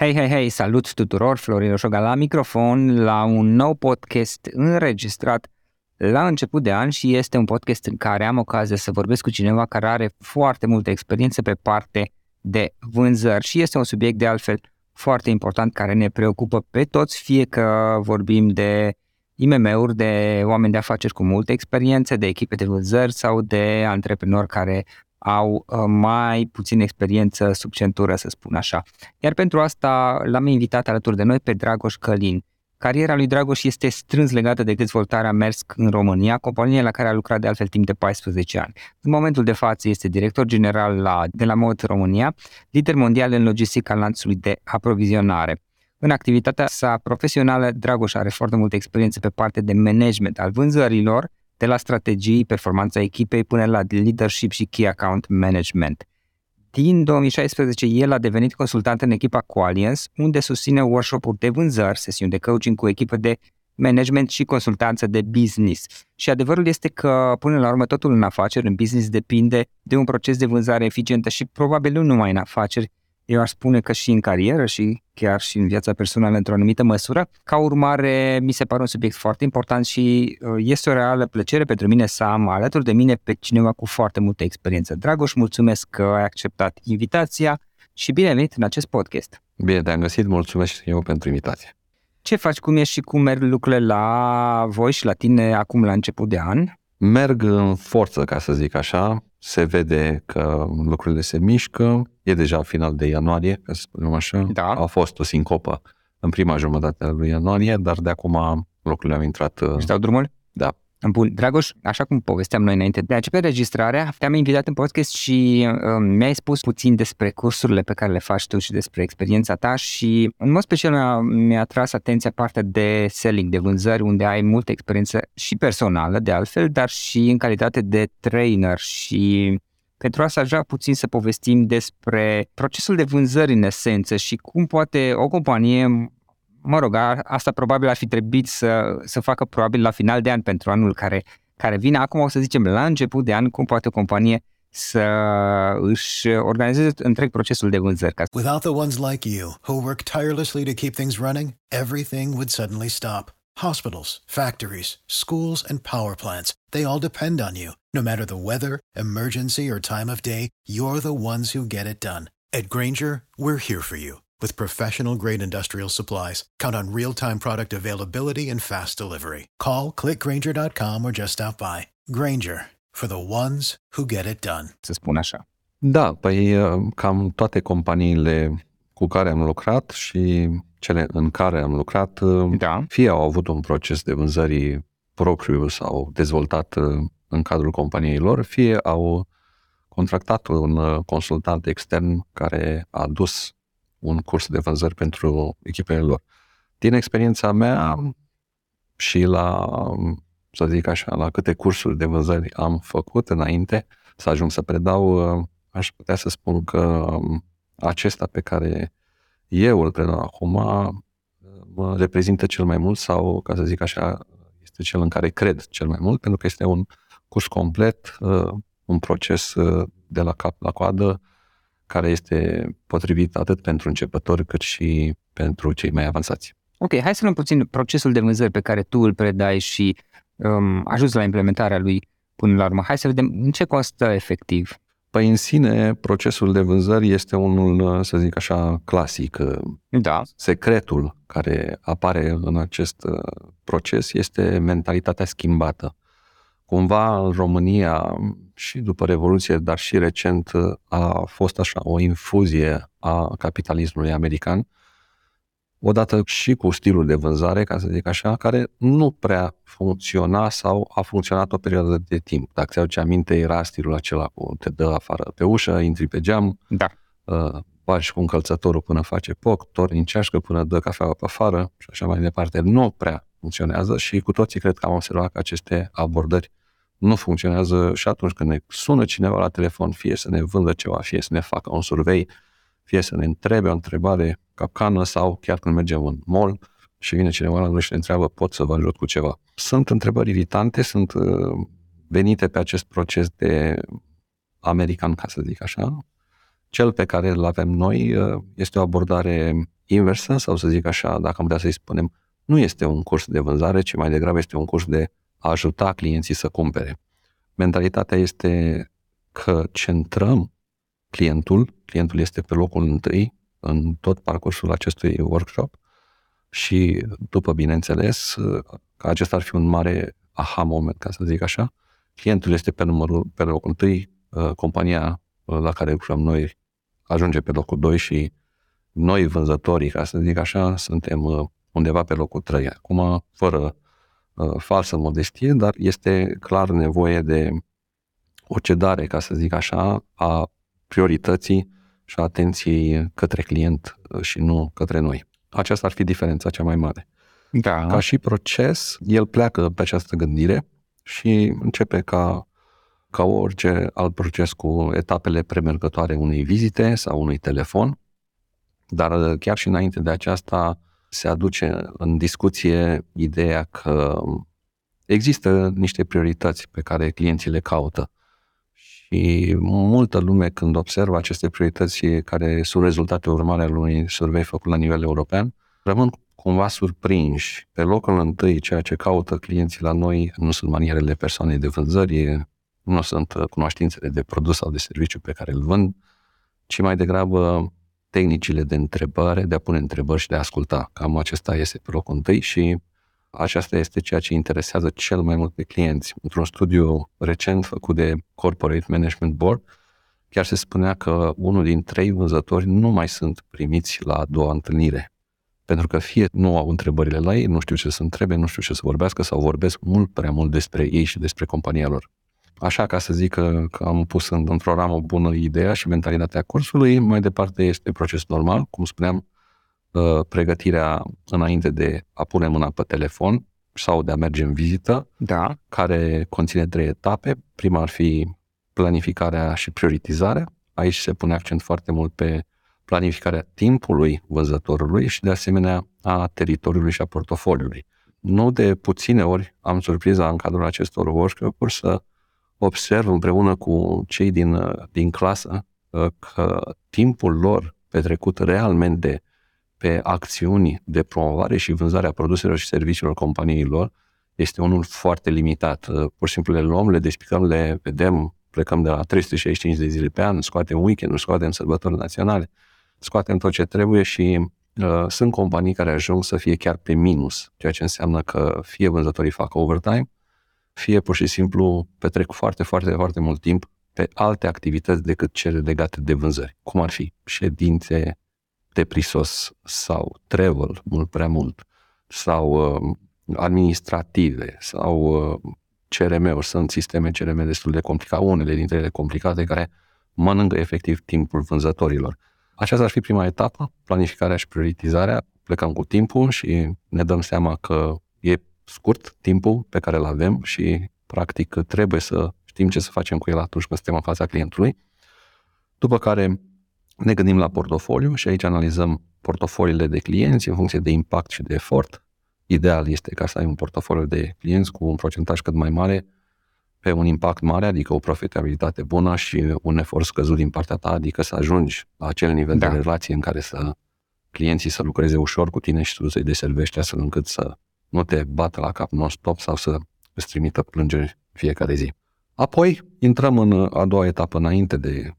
Hei, hei, hei, salut tuturor, Florin Roșoga la microfon, la un nou podcast înregistrat la început de an și este un podcast în care am ocazia să vorbesc cu cineva care are foarte multe experiențe pe parte de vânzări și este un subiect de altfel foarte important care ne preocupă pe toți, fie că vorbim de IMM-uri, de oameni de afaceri cu multe experiențe, de echipe de vânzări sau de antreprenori care au uh, mai puțin experiență sub centură, să spun așa. Iar pentru asta l-am invitat alături de noi pe Dragoș Călin. Cariera lui Dragoș este strâns legată de dezvoltarea Mersk în România, companie la care a lucrat de altfel timp de 14 ani. În momentul de față este director general la, de la Mod România, lider mondial în logistica lanțului de aprovizionare. În activitatea sa profesională, Dragoș are foarte multă experiență pe partea de management al vânzărilor, de la strategii, performanța echipei până la leadership și key account management. Din 2016, el a devenit consultant în echipa Qualiens, unde susține workshop-uri de vânzări, sesiuni de coaching cu echipă de management și consultanță de business. Și adevărul este că, până la urmă, totul în afaceri, în business, depinde de un proces de vânzare eficientă și probabil nu numai în afaceri, eu aș spune că și în carieră și chiar și în viața personală într-o anumită măsură. Ca urmare, mi se pare un subiect foarte important și uh, este o reală plăcere pentru mine să am alături de mine pe cineva cu foarte multă experiență. Dragoș, mulțumesc că ai acceptat invitația și bine venit în acest podcast. Bine te-am găsit, mulțumesc și eu pentru invitație. Ce faci, cum ești și cum merg lucrurile la voi și la tine acum la început de an? Merg în forță, ca să zic așa. Se vede că lucrurile se mișcă. E deja final de ianuarie, ca să spunem așa. Da. A fost o sincopă în prima jumătate a lui ianuarie, dar de acum lucrurile au intrat... Își dau drumul? Da. Bun, Dragoș, așa cum povesteam noi înainte de a începe registrarea, te-am invitat în podcast și uh, mi-ai spus puțin despre cursurile pe care le faci tu și despre experiența ta și în mod special mi-a, mi-a tras atenția partea de selling, de vânzări, unde ai multă experiență și personală de altfel, dar și în calitate de trainer și pentru asta aș vrea puțin să povestim despre procesul de vânzări în esență și cum poate o companie mă rog, asta probabil ar fi trebuit să, să facă probabil la final de an pentru anul care, care vine. Acum o să zicem la început de an cum poate o companie să își organizeze întreg procesul de vânzări. Without the ones like you, who work tirelessly to keep things running, everything would suddenly stop. Hospitals, factories, schools, and power plants, they all depend on you. No matter the weather, emergency, or time of day, you're the ones who get it done. At Granger, we're here for you With professional grade industrial supplies, count on real time product availability and fast delivery. Call clickgranger.com or just stop by. Granger for the ones who get it done. Să spun așa. Da, păi uh, cam toate companiile cu care am lucrat și cele în care am lucrat, uh, da. fie au avut un proces de vânzări propriu sau dezvoltat uh, în cadrul companiei lor, fie au contractat un consultant extern care a dus un curs de vânzări pentru echipele lor. Din experiența mea și la, să zic așa, la câte cursuri de vânzări am făcut înainte să ajung să predau, aș putea să spun că acesta pe care eu îl predau acum mă reprezintă cel mai mult sau, ca să zic așa, este cel în care cred cel mai mult, pentru că este un curs complet, uh, un proces uh, de la cap la coadă, care este potrivit atât pentru începători cât și pentru cei mai avansați. Ok, hai să luăm puțin procesul de vânzări pe care tu îl predai și um, ajuți la implementarea lui până la urmă. Hai să vedem în ce constă efectiv. Păi în sine, procesul de vânzări este unul, să zic așa, clasic. Da. Secretul care apare în acest uh, proces este mentalitatea schimbată. Cumva în România și după Revoluție, dar și recent, a fost așa o infuzie a capitalismului american, odată și cu stilul de vânzare, ca să zic așa, care nu prea funcționa sau a funcționat o perioadă de timp. Dacă ți-aduce aminte, era stilul acela cu te dă afară pe ușă, intri pe geam, da. uh, bagi cu încălțătorul până face poc, torni în ceașcă până dă cafea pe afară și așa mai departe. Nu prea funcționează și cu toții cred că am observat că aceste abordări nu funcționează și atunci când ne sună cineva la telefon, fie să ne vândă ceva, fie să ne facă un survey, fie să ne întrebe o întrebare capcană sau chiar când mergem în mall și vine cineva la noi și ne întreabă pot să vă ajut cu ceva. Sunt întrebări iritante, sunt uh, venite pe acest proces de american, ca să zic așa. Cel pe care îl avem noi uh, este o abordare inversă, sau să zic așa, dacă am putea să-i spunem, nu este un curs de vânzare, ci mai degrabă este un curs de a ajuta clienții să cumpere. Mentalitatea este că centrăm clientul, clientul este pe locul întâi în tot parcursul acestui workshop și după, bineînțeles, că acesta ar fi un mare aha moment, ca să zic așa, clientul este pe, numărul, pe locul întâi, uh, compania uh, la care lucrăm noi ajunge pe locul 2 și noi vânzătorii, ca să zic așa, suntem uh, undeva pe locul 3. Acum, fără uh, falsă modestie, dar este clar nevoie de o cedare, ca să zic așa, a priorității și a atenției către client uh, și nu către noi. Aceasta ar fi diferența cea mai mare. Da. Ca și proces, el pleacă pe această gândire și începe ca, ca orice alt proces cu etapele premergătoare unei vizite sau unui telefon, dar uh, chiar și înainte de aceasta se aduce în discuție ideea că există niște priorități pe care clienții le caută. Și multă lume, când observă aceste priorități care sunt rezultate urmare al unui survey făcut la nivel european, rămân cumva surprinși. Pe locul întâi, ceea ce caută clienții la noi nu sunt manierele persoanei de vânzări, nu sunt cunoștințele de produs sau de serviciu pe care îl vând, ci mai degrabă tehnicile de întrebare, de a pune întrebări și de a asculta. Cam acesta este pe locul întâi și aceasta este ceea ce interesează cel mai mult pe clienți. Într-un studiu recent făcut de Corporate Management Board, chiar se spunea că unul din trei vânzători nu mai sunt primiți la a doua întâlnire. Pentru că fie nu au întrebările la ei, nu știu ce să întrebe, nu știu ce să vorbească sau vorbesc mult prea mult despre ei și despre compania lor. Așa ca să zic că, că am pus în, în program o bună idee și mentalitatea cursului, mai departe este proces normal, cum spuneam, uh, pregătirea înainte de a pune mâna pe telefon sau de a merge în vizită, da. care conține trei etape. Prima ar fi planificarea și prioritizarea. Aici se pune accent foarte mult pe planificarea timpului vânzătorului și de asemenea a teritoriului și a portofoliului. Nu de puține ori am surpriza în cadrul acestor workshop-uri să observ împreună cu cei din, din clasă uh, că timpul lor petrecut realmente pe acțiuni de promovare și vânzare a produselor și serviciilor companiei lor este unul foarte limitat. Uh, pur și simplu le luăm, le despicăm, le vedem, plecăm de la 365 de zile pe an, scoatem weekend scoatem sărbători naționale, scoatem tot ce trebuie și uh, sunt companii care ajung să fie chiar pe minus, ceea ce înseamnă că fie vânzătorii fac overtime, fie pur și simplu petrec foarte, foarte, foarte mult timp pe alte activități decât cele legate de vânzări, cum ar fi ședințe de prisos sau travel mult prea mult, sau uh, administrative, sau uh, CRM-uri, sunt sisteme CRM destul de complicate, unele dintre ele complicate, care mănâncă efectiv timpul vânzătorilor. Aceasta ar fi prima etapă, planificarea și prioritizarea. Plecăm cu timpul și ne dăm seama că e scurt timpul pe care îl avem și practic trebuie să știm ce să facem cu el atunci când suntem în fața clientului. După care ne gândim la portofoliu și aici analizăm portofoliile de clienți în funcție de impact și de efort. Ideal este ca să ai un portofoliu de clienți cu un procentaj cât mai mare pe un impact mare, adică o profitabilitate bună și un efort scăzut din partea ta, adică să ajungi la acel nivel da. de relație în care să clienții să lucreze ușor cu tine și tu să-i deservești astfel încât să nu te bată la cap non-stop sau să îți trimită plângeri fiecare zi. Apoi intrăm în a doua etapă înainte de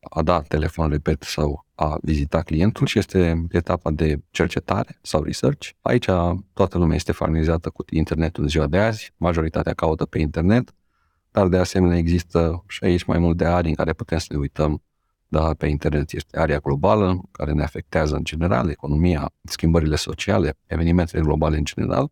a da telefon repet sau a vizita clientul și este etapa de cercetare sau research. Aici toată lumea este familiarizată cu internetul în ziua de azi, majoritatea caută pe internet, dar de asemenea există și aici mai multe arii în care putem să ne uităm da, pe internet. Este area globală care ne afectează în general, economia, schimbările sociale, evenimentele globale în general,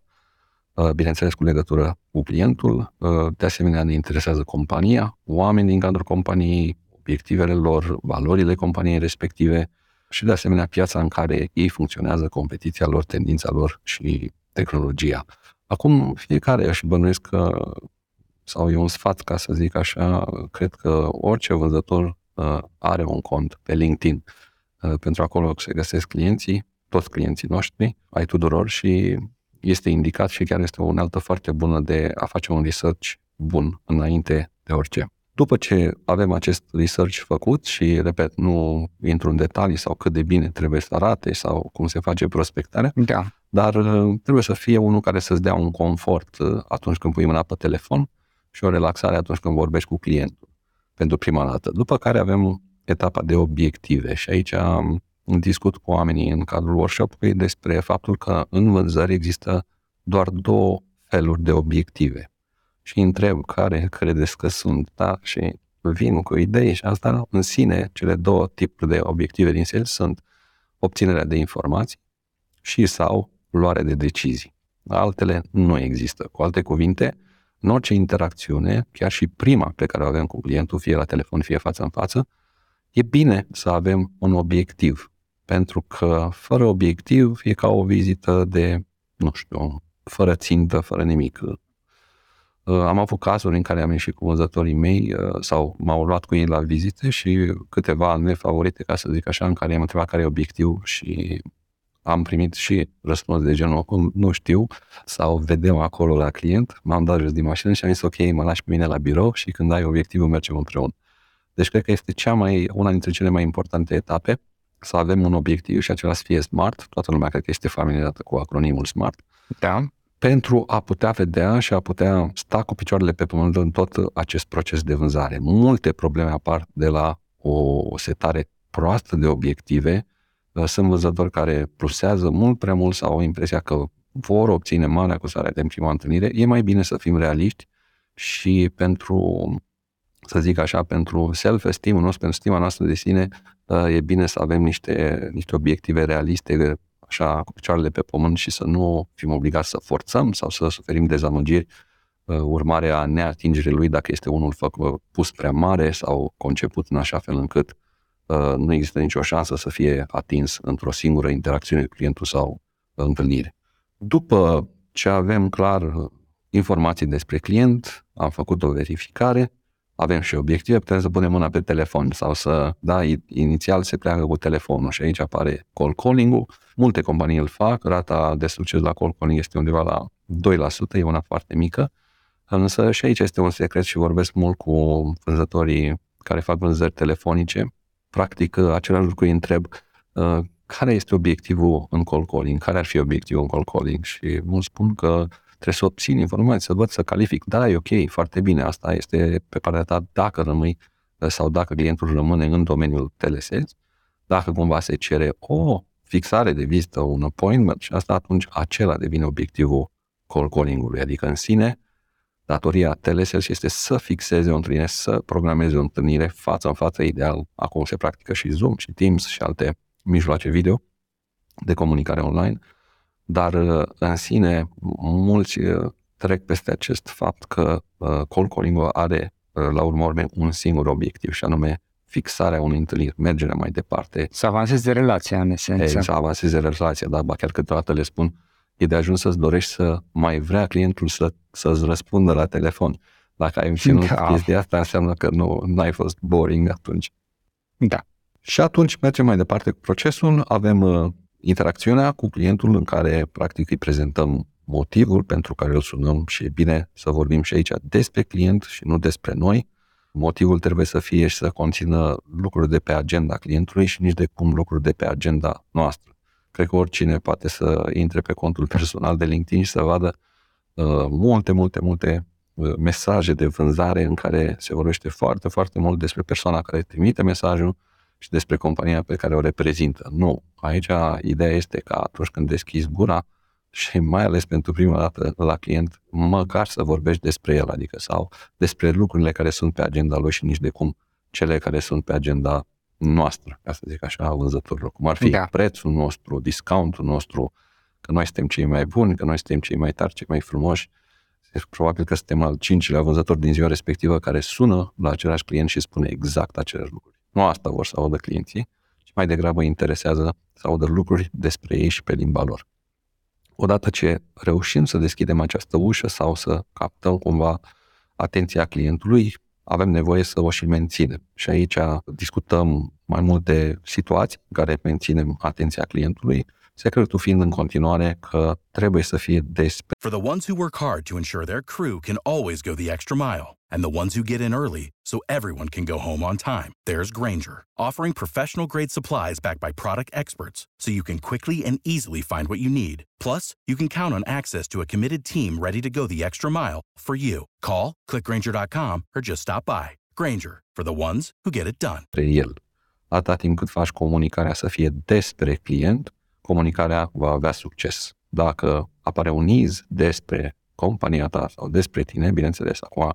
uh, bineînțeles cu legătură cu clientul, uh, de asemenea ne interesează compania, oameni din cadrul companiei, obiectivele lor, valorile companiei respective și de asemenea piața în care ei funcționează, competiția lor, tendința lor și tehnologia. Acum fiecare își bănuiesc că sau e un sfat, ca să zic așa, cred că orice vânzător uh, are un cont pe LinkedIn, uh, pentru acolo se găsesc clienții, toți clienții noștri, ai tuturor și este indicat și chiar este o unealtă foarte bună de a face un research bun înainte de orice. După ce avem acest research făcut și, repet, nu intru în detalii sau cât de bine trebuie să arate sau cum se face prospectarea, da. dar uh, trebuie să fie unul care să-ți dea un confort uh, atunci când pui mâna pe telefon și o relaxare atunci când vorbești cu clientul pentru prima dată. După care avem etapa de obiective și aici am discut cu oamenii în cadrul workshop-ului despre faptul că în vânzări există doar două feluri de obiective. Și întreb care credeți că sunt, da? Și vin cu idei și asta în sine, cele două tipuri de obiective din sales sunt obținerea de informații și sau luare de decizii. Altele nu există. Cu alte cuvinte, în orice interacțiune, chiar și prima pe care o avem cu clientul, fie la telefon, fie față în față, e bine să avem un obiectiv. Pentru că fără obiectiv e ca o vizită de, nu știu, fără țintă, fără nimic. Uh, am avut cazuri în care am ieșit cu vânzătorii mei uh, sau m-au luat cu ei la vizite și câteva nefavorite, ca să zic așa, în care am întrebat care e obiectiv și am primit și răspuns de genul, acum nu știu, sau vedem acolo la client, m-am dat jos din mașină și am zis, ok, mă lași pe mine la birou și când ai obiectivul mergem împreună. Deci cred că este cea mai, una dintre cele mai importante etape, să avem un obiectiv și acela să fie SMART, toată lumea cred că este familiarizată cu acronimul SMART. Da. Pentru a putea vedea și a putea sta cu picioarele pe pământ în tot acest proces de vânzare. Multe probleme apar de la o setare proastă de obiective, sunt vânzători care plusează mult prea mult sau au impresia că vor obține marea acuzare de prima întâlnire. E mai bine să fim realiști și pentru, să zic așa, pentru self-esteem-ul nostru, pentru stima noastră de sine, e bine să avem niște, niște obiective realiste, așa, cu picioarele pe pământ și să nu fim obligați să forțăm sau să suferim dezamăgiri urmare a neatingerii lui dacă este unul făcut, pus prea mare sau conceput în așa fel încât Uh, nu există nicio șansă să fie atins într-o singură interacțiune cu clientul sau întâlnire. După ce avem clar uh, informații despre client, am făcut o verificare, avem și obiective, putem să punem mâna pe telefon sau să, da, inițial se pleacă cu telefonul și aici apare call calling-ul. Multe companii îl fac, rata de succes la call calling este undeva la 2%, e una foarte mică, însă și aici este un secret și vorbesc mult cu vânzătorii care fac vânzări telefonice, practic uh, același lucru îi întreb uh, care este obiectivul în call calling, care ar fi obiectivul în call calling? Și mulți spun că trebuie să obțin informații, să văd, să calific. Da, e ok, foarte bine, asta este pe partea ta dacă rămâi uh, sau dacă clientul rămâne în domeniul telesales, dacă cumva se cere o fixare de vizită, un appointment și asta atunci acela devine obiectivul call calling-ului, adică în sine Datoria telesales este să fixeze o întâlnire, să programeze o întâlnire față în față, ideal. Acum se practică și Zoom, și Teams și alte mijloace video de comunicare online, dar uh, în sine mulți uh, trec peste acest fapt că uh, call calling are la urmă urme un singur obiectiv și anume fixarea unei întâlniri, mergerea mai departe. Să avanseze relația în esență. Ei, să avanseze relația, da, ba chiar câteodată le spun, e de ajuns să-ți dorești să mai vrea clientul să, să-ți răspundă la telefon. Dacă ai obținut da. chestia asta, înseamnă că nu ai fost boring atunci. Da. Și atunci mergem mai departe cu procesul, avem uh, interacțiunea cu clientul în care practic îi prezentăm motivul pentru care îl sunăm și e bine să vorbim și aici despre client și nu despre noi. Motivul trebuie să fie și să conțină lucruri de pe agenda clientului și nici de cum lucruri de pe agenda noastră. Cred că oricine poate să intre pe contul personal de LinkedIn și să vadă uh, multe, multe, multe uh, mesaje de vânzare în care se vorbește foarte, foarte mult despre persoana care trimite mesajul și despre compania pe care o reprezintă. Nu. Aici ideea este că atunci când deschizi gura, și mai ales pentru prima dată la client, măcar să vorbești despre el, adică sau despre lucrurile care sunt pe agenda lui și nici de cum cele care sunt pe agenda noastră, ca să zic așa, a vânzătorilor, cum ar fi da. prețul nostru, discountul nostru, că noi suntem cei mai buni, că noi suntem cei mai tari, cei mai frumoși. Probabil că suntem al cincilea vânzător din ziua respectivă care sună la același client și spune exact aceleași lucruri. Nu asta vor să audă clienții, ci mai degrabă interesează să audă lucruri despre ei și pe limba lor odată ce reușim să deschidem această ușă sau să captăm cumva atenția clientului, avem nevoie să o și menținem. Și aici discutăm mai mult de situații în care menținem atenția clientului, secretul fiind în continuare că trebuie să fie despre. For the ones who work hard to ensure their crew can always go the extra mile and the ones who get in early so everyone can go home on time, there's Granger, offering professional grade supplies backed by product experts so you can quickly and easily find what you need. Plus, you can count on access to a committed team ready to go the extra mile for you. Call, clickgranger.com or just stop by. Granger, for the ones who get it done. El. Atâta timp cât faci comunicarea să fie despre client, comunicarea va avea succes. Dacă apare un iz despre compania ta sau despre tine, bineînțeles, acum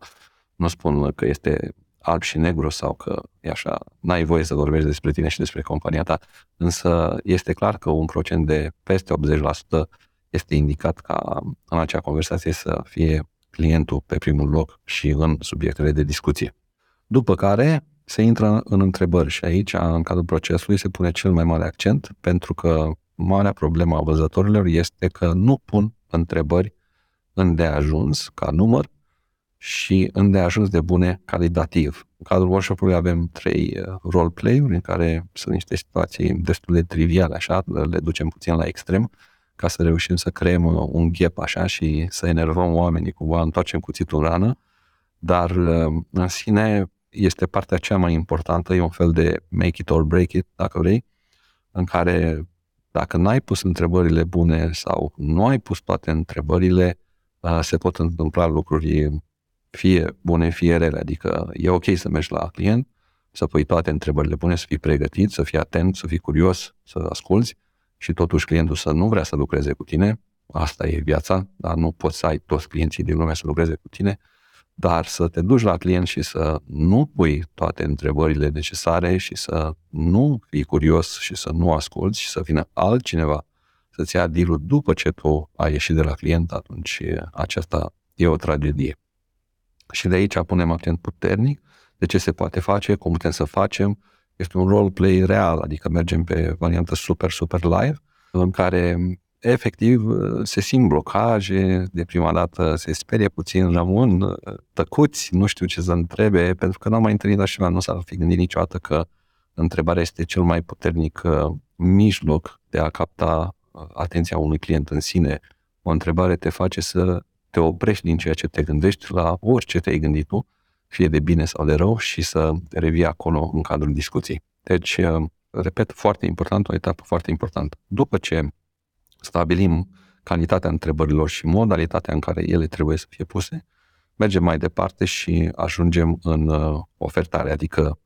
nu spun că este alb și negru sau că e așa, n-ai voie să vorbești despre tine și despre compania ta, însă este clar că un procent de peste 80% este indicat ca în acea conversație să fie clientul pe primul loc și în subiectele de discuție. După care se intră în întrebări și aici, în cadrul procesului, se pune cel mai mare accent pentru că marea problemă a văzătorilor este că nu pun întrebări îndeajuns ca număr și îndeajuns de bune calitativ. În cadrul workshop-ului avem trei uh, role-play-uri în care sunt niște situații destul de triviale, așa, le ducem puțin la extrem, ca să reușim să creăm uh, un gap așa și să enervăm oamenii, cumva întoarcem cuțitul în rană, dar uh, în sine este partea cea mai importantă, e un fel de make it or break it, dacă vrei, în care dacă n-ai pus întrebările bune sau nu ai pus toate întrebările, se pot întâmpla lucruri fie bune, fie rele. Adică e ok să mergi la client, să pui toate întrebările bune, să fii pregătit, să fii atent, să fii curios, să asculți și totuși clientul să nu vrea să lucreze cu tine. Asta e viața, dar nu poți să ai toți clienții din lume să lucreze cu tine dar să te duci la client și să nu pui toate întrebările necesare și să nu fii curios și să nu asculți și să vină altcineva să-ți ia deal după ce tu ai ieșit de la client, atunci aceasta e o tragedie. Și de aici punem accent puternic de ce se poate face, cum putem să facem. Este un role-play real, adică mergem pe variantă super, super live, în care efectiv se simt blocaje, de prima dată se sperie puțin, rămân tăcuți, nu știu ce să întrebe, pentru că n-am mai întâlnit așa, nu s-ar fi gândit niciodată că întrebarea este cel mai puternic uh, mijloc de a capta uh, atenția unui client în sine. O întrebare te face să te oprești din ceea ce te gândești la orice te-ai gândit tu, fie de bine sau de rău, și să revii acolo în cadrul discuției. Deci, uh, repet, foarte important, o etapă foarte importantă. După ce stabilim calitatea întrebărilor și modalitatea în care ele trebuie să fie puse, mergem mai departe și ajungem în uh, ofertare, adică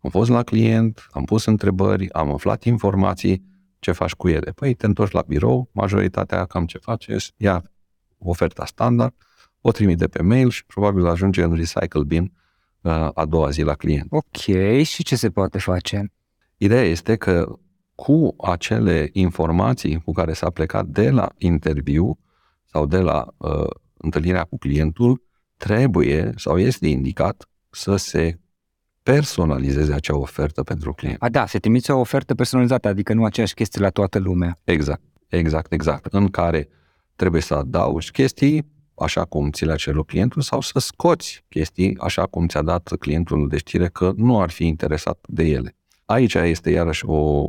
am fost la client, am pus întrebări, am aflat informații, ce faci cu ele? Păi te întorci la birou, majoritatea cam ce faceți, ia oferta standard, o trimite pe mail și probabil ajunge în recycle bin uh, a doua zi la client. Ok, și ce se poate face? Ideea este că cu acele informații cu care s-a plecat de la interviu sau de la uh, întâlnirea cu clientul, trebuie sau este indicat să se personalizeze acea ofertă pentru client. A, da, se trimiți o ofertă personalizată, adică nu aceeași chestie la toată lumea. Exact, exact, exact. În care trebuie să adaugi chestii așa cum ți le-a cerut clientul sau să scoți chestii așa cum ți-a dat clientul de știre că nu ar fi interesat de ele. Aici este iarăși o,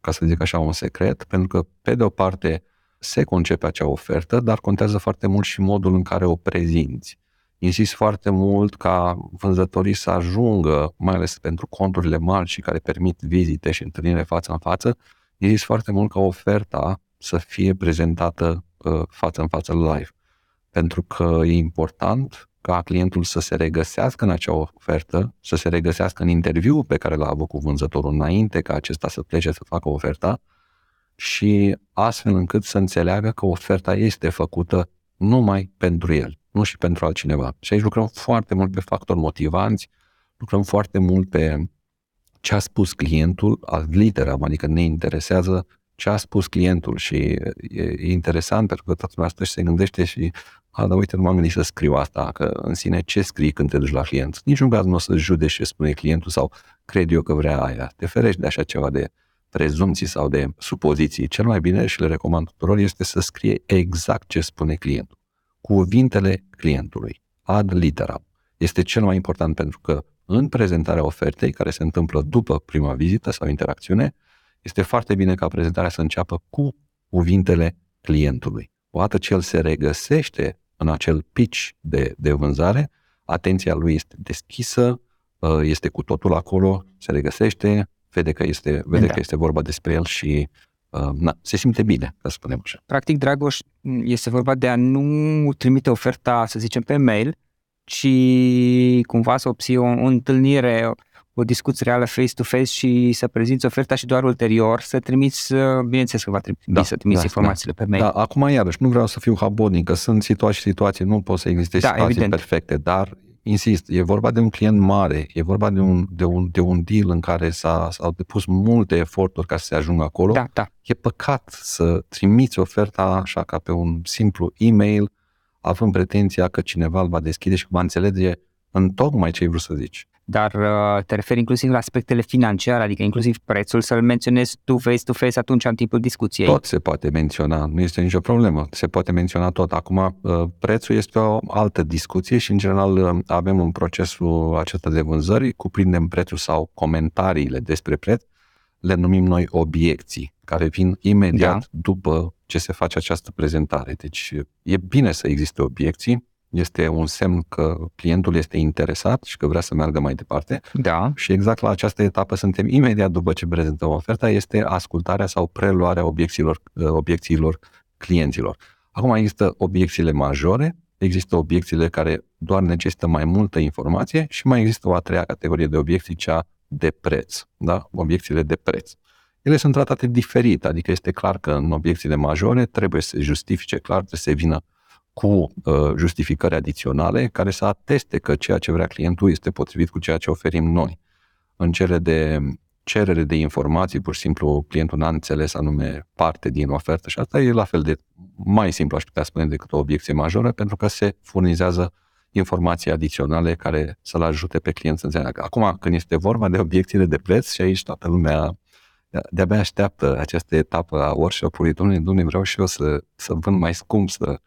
ca să zic așa, un secret, pentru că, pe de o parte, se concepe acea ofertă, dar contează foarte mult și modul în care o prezinți. Insist foarte mult ca vânzătorii să ajungă, mai ales pentru conturile mari și care permit vizite și întâlnire față în față, insist foarte mult ca oferta să fie prezentată uh, față în față live. Pentru că e important ca clientul să se regăsească în acea ofertă, să se regăsească în interviul pe care l-a avut cu vânzătorul înainte ca acesta să plece să facă oferta și astfel încât să înțeleagă că oferta este făcută numai pentru el, nu și pentru altcineva. Și aici lucrăm foarte mult pe factori motivanți, lucrăm foarte mult pe ce a spus clientul ad literam, adică ne interesează ce a spus clientul și e, interesant pentru că toată lumea asta și se gândește și a, dar uite, nu m-am gândit să scriu asta, că în sine ce scrii când te duci la client? Niciun caz nu o să judeci ce spune clientul sau cred eu că vrea aia. Te ferești de așa ceva de prezumții sau de supoziții. Cel mai bine și le recomand tuturor este să scrie exact ce spune clientul. Cuvintele clientului, ad literam. Este cel mai important pentru că în prezentarea ofertei, care se întâmplă după prima vizită sau interacțiune, este foarte bine ca prezentarea să înceapă cu cuvintele clientului. Odată ce el se regăsește în acel pitch de, de vânzare, atenția lui este deschisă, uh, este cu totul acolo, se regăsește, vede că este, vede da. că este vorba despre el și uh, na, se simte bine, să spunem așa. Practic, Dragoș, este vorba de a nu trimite oferta, să zicem, pe mail, ci cumva să obții o, o întâlnire, o discuție reală face-to-face și să prezinți oferta și doar ulterior să trimiți, uh, bineînțeles că va trebui da, să trimiți da, informațiile da. pe mail. Da, acum iarăși, nu vreau să fiu habonic, că sunt situații și situații, nu pot să existe da, situații evident. perfecte, dar insist, e vorba de un client mare, e vorba de un, de un, de un deal în care s-a, s-au depus multe eforturi ca să se ajungă acolo. Da, da. E păcat să trimiți oferta așa ca pe un simplu e-mail, având pretenția că cineva îl va deschide și va înțelege în tocmai ce ai vrut să zici dar uh, te referi inclusiv la aspectele financiare, adică inclusiv prețul, să-l menționezi tu face-to-face atunci în timpul discuției. Tot se poate menționa, nu este nicio problemă, se poate menționa tot. Acum, uh, prețul este o altă discuție și, în general, uh, avem un procesul acesta de vânzări, cuprindem prețul sau comentariile despre preț, le numim noi obiecții, care vin imediat da. după ce se face această prezentare. Deci e bine să existe obiecții, este un semn că clientul este interesat și că vrea să meargă mai departe. Da. Și exact la această etapă suntem imediat după ce prezentăm oferta, este ascultarea sau preluarea obiecțiilor, uh, obiecțiilor clienților. Acum există obiecțiile majore, există obiecțiile care doar necesită mai multă informație și mai există o a treia categorie de obiecții, cea de preț, da? obiecțiile de preț. Ele sunt tratate diferit, adică este clar că în obiecțiile majore trebuie să se justifice clar, trebuie să se vină cu uh, justificări adiționale care să ateste că ceea ce vrea clientul este potrivit cu ceea ce oferim noi. În cele de cerere de informații, pur și simplu clientul n-a înțeles anume parte din ofertă și asta e la fel de mai simplu, aș putea spune, decât o obiecție majoră, pentru că se furnizează informații adiționale care să-l ajute pe client să înțeleagă. Acum, când este vorba de obiecțiile de preț și aici toată lumea de-abia așteaptă această etapă a workshop-ului, domnule, domnule, vreau și eu să, să vând mai scump, să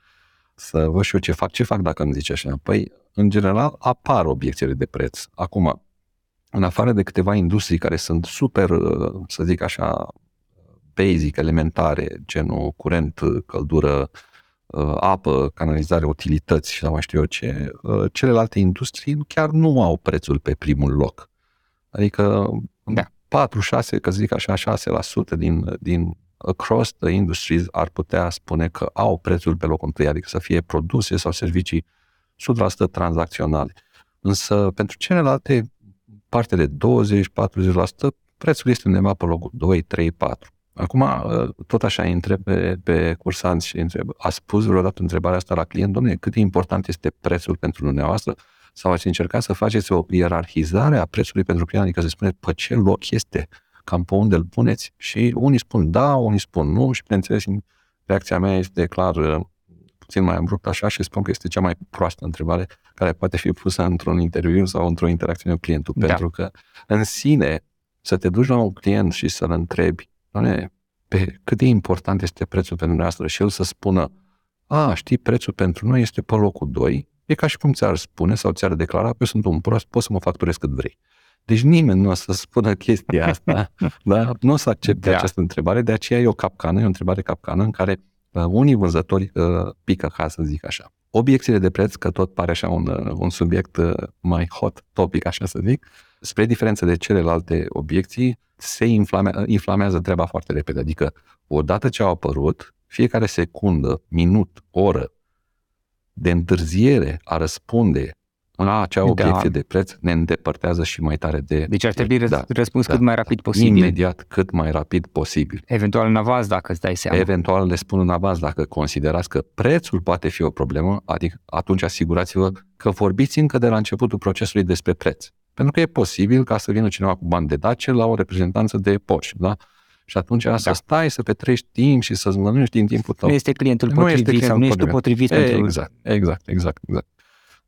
să văd și eu ce fac. Ce fac dacă îmi zice așa? Păi, în general, apar obiecțiile de preț. Acum, în afară de câteva industrii care sunt super, să zic așa, basic, elementare, genul curent, căldură, apă, canalizare, utilități și mai știu eu ce, celelalte industrii chiar nu au prețul pe primul loc. Adică da. 4-6, că zic așa, 6% din, din across the industries ar putea spune că au prețul pe locul întâi, adică să fie produse sau servicii 100% tranzacționale. Însă pentru celelalte parte de 20-40%, prețul este undeva pe locul 2, 3, 4. Acum, ă, tot așa, întreb pe, pe cursanți și întreb, a spus vreodată întrebarea asta la client, domnule, cât de important este prețul pentru dumneavoastră? Sau ați încercat să faceți o ierarhizare a prețului pentru client, adică să spuneți pe ce loc este cam pe unde îl puneți și unii spun da, unii spun nu și bineînțeles reacția mea este clar uh, puțin mai abrupt așa și spun că este cea mai proastă întrebare care poate fi pusă într-un interviu sau într-o interacțiune cu clientul. Da. Pentru că în sine să te duci la un client și să-l întrebi, doamne, pe cât de important este prețul pentru noastră și el să spună, a, știi, prețul pentru noi este pe locul 2, e ca și cum ți-ar spune sau ți-ar declara, eu sunt un prost, poți să mă facturez cât vrei. Deci nimeni nu o să spună chestia asta, da? nu o să accepte da. această întrebare, de aceea e o capcană, e o întrebare capcană în care uh, unii vânzători uh, pică, ca să zic așa. Obiecțiile de preț, că tot pare așa un, uh, un subiect uh, mai hot topic, așa să zic, spre diferență de celelalte obiecții, se inflame, inflamează treaba foarte repede. Adică, odată ce au apărut, fiecare secundă, minut, oră de întârziere a răspunde la acea da. obiecție da. de preț ne îndepărtează și mai tare de... Deci ar trebui da, răspuns da, cât mai rapid posibil. Imediat, cât mai rapid posibil. Eventual în avaz, dacă îți dai seama. Eventual le spun în avaz, dacă considerați că prețul poate fi o problemă, adică atunci asigurați-vă că vorbiți încă de la începutul procesului despre preț. Pentru că e posibil ca să vină cineva cu bani de dace la o reprezentanță de Porsche, da? Și atunci da. să stai, să petrești timp și să-ți mănânci din timpul tău. Nu este clientul nu potrivit este clientul sau nu ești tu potrivit e, pentru... Exact, exact, exact, exact.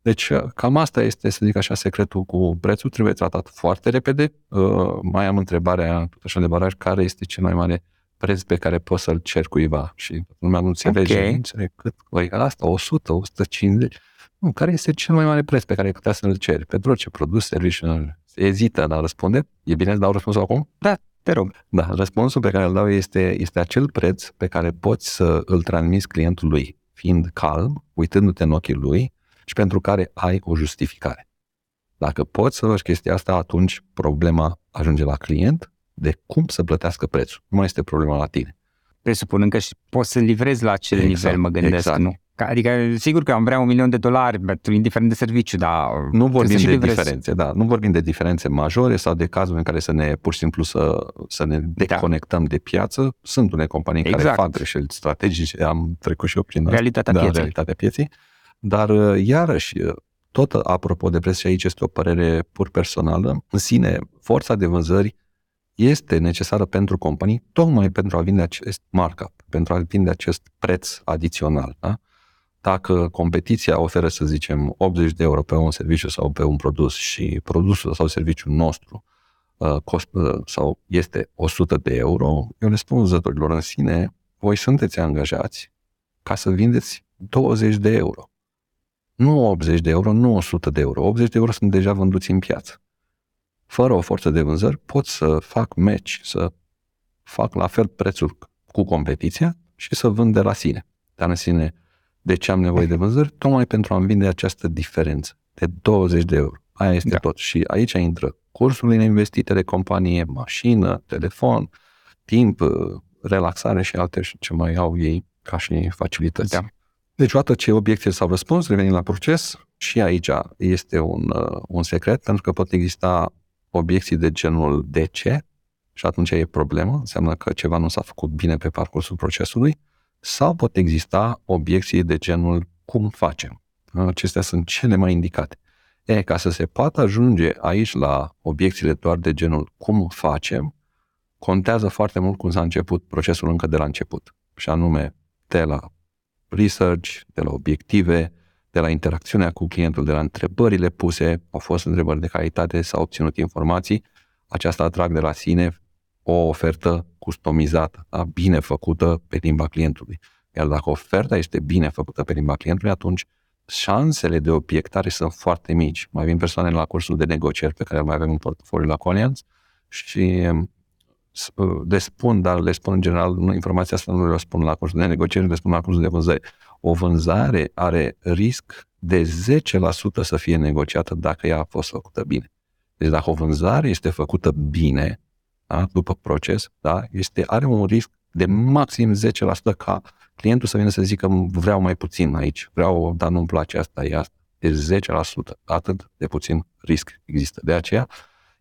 Deci uh, cam asta este, să zic așa, secretul cu prețul. Trebuie tratat foarte repede. Uh, mai am întrebarea, tot așa de baraj, care este cel mai mare preț pe care poți să-l cer cuiva? Și lumea nu înțelege, okay. nu înțelege cât, băi, asta, 100, 150. Nu, care este cel mai mare preț pe care ai putea să-l ceri? Pentru orice produs, serviciu, ezită în a răspunde. E bine să dau răspunsul acum? Da, te rog. Da, răspunsul pe care îl dau este, este acel preț pe care poți să îl transmiți clientului, fiind calm, uitându-te în ochii lui și pentru care ai o justificare. Dacă poți să faci chestia asta, atunci problema ajunge la client de cum să plătească prețul. Nu mai este problema la tine. Presupunând că și poți să livrezi la acel exact, nivel, mă gândesc, exact. nu? Adică, sigur că am vrea un milion de dolari, indiferent de serviciu, dar... Nu vorbim de livrezi. diferențe, da. Nu vorbim de diferențe majore sau de cazuri în care să ne, pur și simplu, să, să ne da. deconectăm da. de piață. Sunt unele companii exact. care fac greșeli strategice, am trecut și eu prin realitatea da, pieței. realitatea pieței. Dar, uh, iarăși, uh, tot apropo de preț și aici este o părere pur personală, în sine, forța de vânzări este necesară pentru companii tocmai pentru a vinde acest markup, pentru a vinde acest preț adițional. Da? Dacă competiția oferă, să zicem, 80 de euro pe un serviciu sau pe un produs și produsul sau serviciul nostru uh, cost, uh, sau este 100 de euro, eu le spun vânzătorilor în sine, voi sunteți angajați ca să vindeți 20 de euro. Nu 80 de euro, nu 100 de euro. 80 de euro sunt deja vânduți în piață. Fără o forță de vânzări pot să fac match, să fac la fel prețul cu competiția și să vând de la sine. Dar în sine, de ce am nevoie de vânzări? Tocmai pentru a-mi vinde această diferență de 20 de euro. Aia este da. tot. Și aici intră cursurile investite de companie, mașină, telefon, timp, relaxare și alte ce mai au ei ca și facilități. Da. Deci, odată ce obiecțiile s-au răspuns, revenim la proces și aici este un, uh, un secret, pentru că pot exista obiecții de genul de ce și atunci e problemă, înseamnă că ceva nu s-a făcut bine pe parcursul procesului, sau pot exista obiecții de genul cum facem. Acestea sunt cele mai indicate. E, ca să se poată ajunge aici la obiecțiile doar de genul cum facem, contează foarte mult cum s-a început procesul încă de la început. Și anume, de la research, de la obiective, de la interacțiunea cu clientul, de la întrebările puse, au fost întrebări de calitate, s-au obținut informații, aceasta atrag de la sine o ofertă customizată, da? bine făcută pe limba clientului. Iar dacă oferta este bine făcută pe limba clientului, atunci șansele de obiectare sunt foarte mici. Mai vin persoane la cursul de negocieri pe care îl mai avem în portofoliu la Conians și Uh, le spun, dar le spun în general, nu, informația asta nu le spun la cursul de negocieri, le spun la cursul de vânzări. O vânzare are risc de 10% să fie negociată dacă ea a fost făcută bine. Deci dacă o vânzare este făcută bine, da, după proces, da, este, are un risc de maxim 10% ca clientul să vină să zică vreau mai puțin aici, vreau, dar nu-mi place asta, e asta. Deci 10%, atât de puțin risc există. De aceea,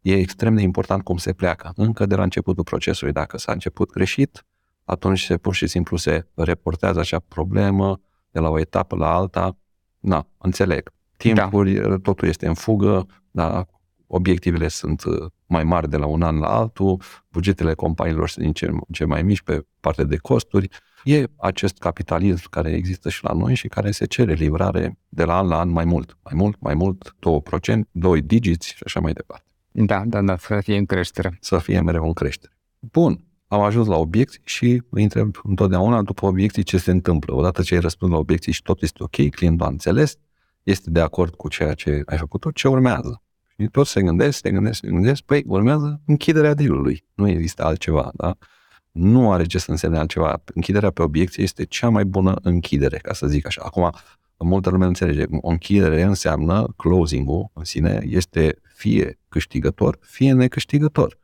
e extrem de important cum se pleacă. Încă de la începutul procesului, dacă s-a început greșit, atunci se pur și simplu se reportează acea problemă de la o etapă la alta. Na, înțeleg. Timpuri, da. totul este în fugă, dar obiectivele sunt uh, mai mari de la un an la altul, bugetele companiilor sunt din ce, ce mai mici pe partea de costuri. E acest capitalism care există și la noi și care se cere livrare de la an la an mai mult, mai mult, mai mult, 2%, 2 digiți și așa mai departe. Da, da, da, să fie în creștere. Să fie mereu în creștere. Bun, am ajuns la obiecții și îi întreb întotdeauna după obiecții ce se întâmplă. Odată ce ai răspuns la obiecții și tot este ok, clientul a înțeles, este de acord cu ceea ce ai făcut, ce urmează? Și tot se gândesc, se gândesc, se gândesc, păi urmează închiderea dealului. Nu există altceva, da? Nu are ce să însemne altceva. Închiderea pe obiecție este cea mai bună închidere, ca să zic așa. Acum, multă lume înțelege. O închidere înseamnă, closing-ul în sine, este fie câștigător, fie necâștigător.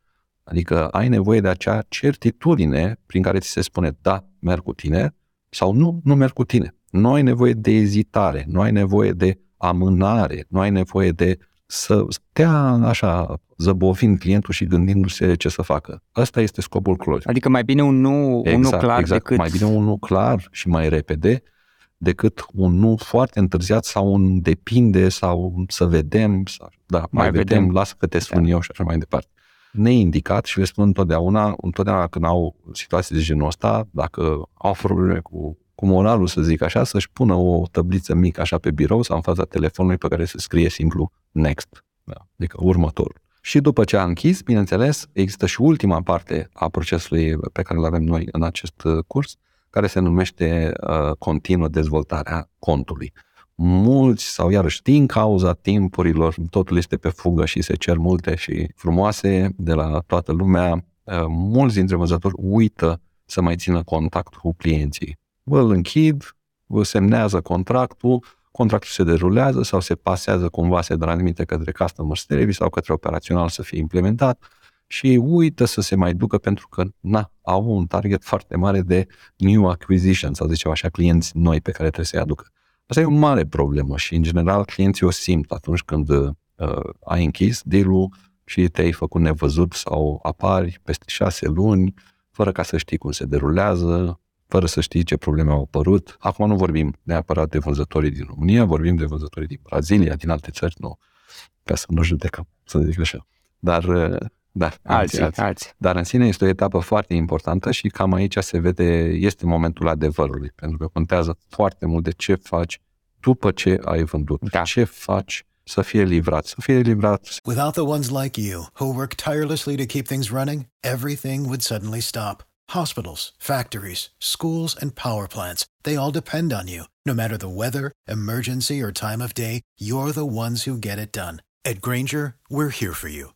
Adică ai nevoie de acea certitudine prin care ți se spune da, merg cu tine sau nu, nu merg cu tine. Nu ai nevoie de ezitare, nu ai nevoie de amânare, nu ai nevoie de să stea așa zăbovind clientul și gândindu-se ce să facă. Ăsta este scopul close. Adică mai bine un nu, exact, un nu clar exact. decât... Mai bine un nu clar și mai repede decât un nu foarte întârziat sau un depinde sau să vedem, sau, da, mai, mai vedem, vedem, lasă că te spun da. eu și așa mai departe. Neindicat și le spun întotdeauna, întotdeauna când au situații de genul ăsta, dacă au probleme cu, cu moralul, să zic așa, să-și pună o tabliță mică așa pe birou sau în fața telefonului pe care să scrie simplu next, da, adică următorul. Și după ce a închis, bineînțeles, există și ultima parte a procesului pe care îl avem noi în acest uh, curs, care se numește uh, continuă dezvoltarea contului. Mulți, sau iarăși din cauza timpurilor, totul este pe fugă și se cer multe și frumoase de la toată lumea, uh, mulți dintre vânzători uită să mai țină contact cu clienții. Vă îl închid, vă semnează contractul, contractul se derulează sau se pasează cumva, se transmite către customer service sau către operațional să fie implementat și uită să se mai ducă pentru că na, au un target foarte mare de new acquisition sau zicem așa, clienți noi pe care trebuie să-i aducă. Asta e o mare problemă și în general clienții o simt atunci când uh, ai închis deal și te-ai făcut nevăzut sau apari peste șase luni fără ca să știi cum se derulează, fără să știi ce probleme au apărut. Acum nu vorbim neapărat de vânzătorii din România, vorbim de vânzătorii din Brazilia, din alte țări, nu, ca să nu judecăm, să zic așa. Dar uh, da, alții, alții. alții. Dar în sine este o etapă foarte importantă și cam aici se vede, este momentul adevărului, pentru că contează foarte mult de ce faci după ce ai vândut, da. ce faci să fie livrat, să fie livrat. Without the ones like you, who work tirelessly to keep things running, everything would suddenly stop. Hospitals, factories, schools, and power plants, they all depend on you. No matter the weather, emergency, or time of day, you're the ones who get it done. At Granger, we're here for you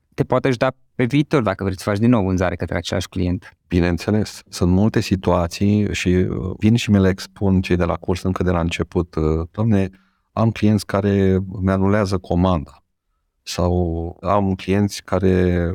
te poate ajuta pe viitor dacă vrei să faci din nou vânzare către același client. Bineînțeles, sunt multe situații și uh, vin și mi le expun cei de la curs încă de la început. Uh, Doamne, am clienți care mi anulează comanda sau am clienți care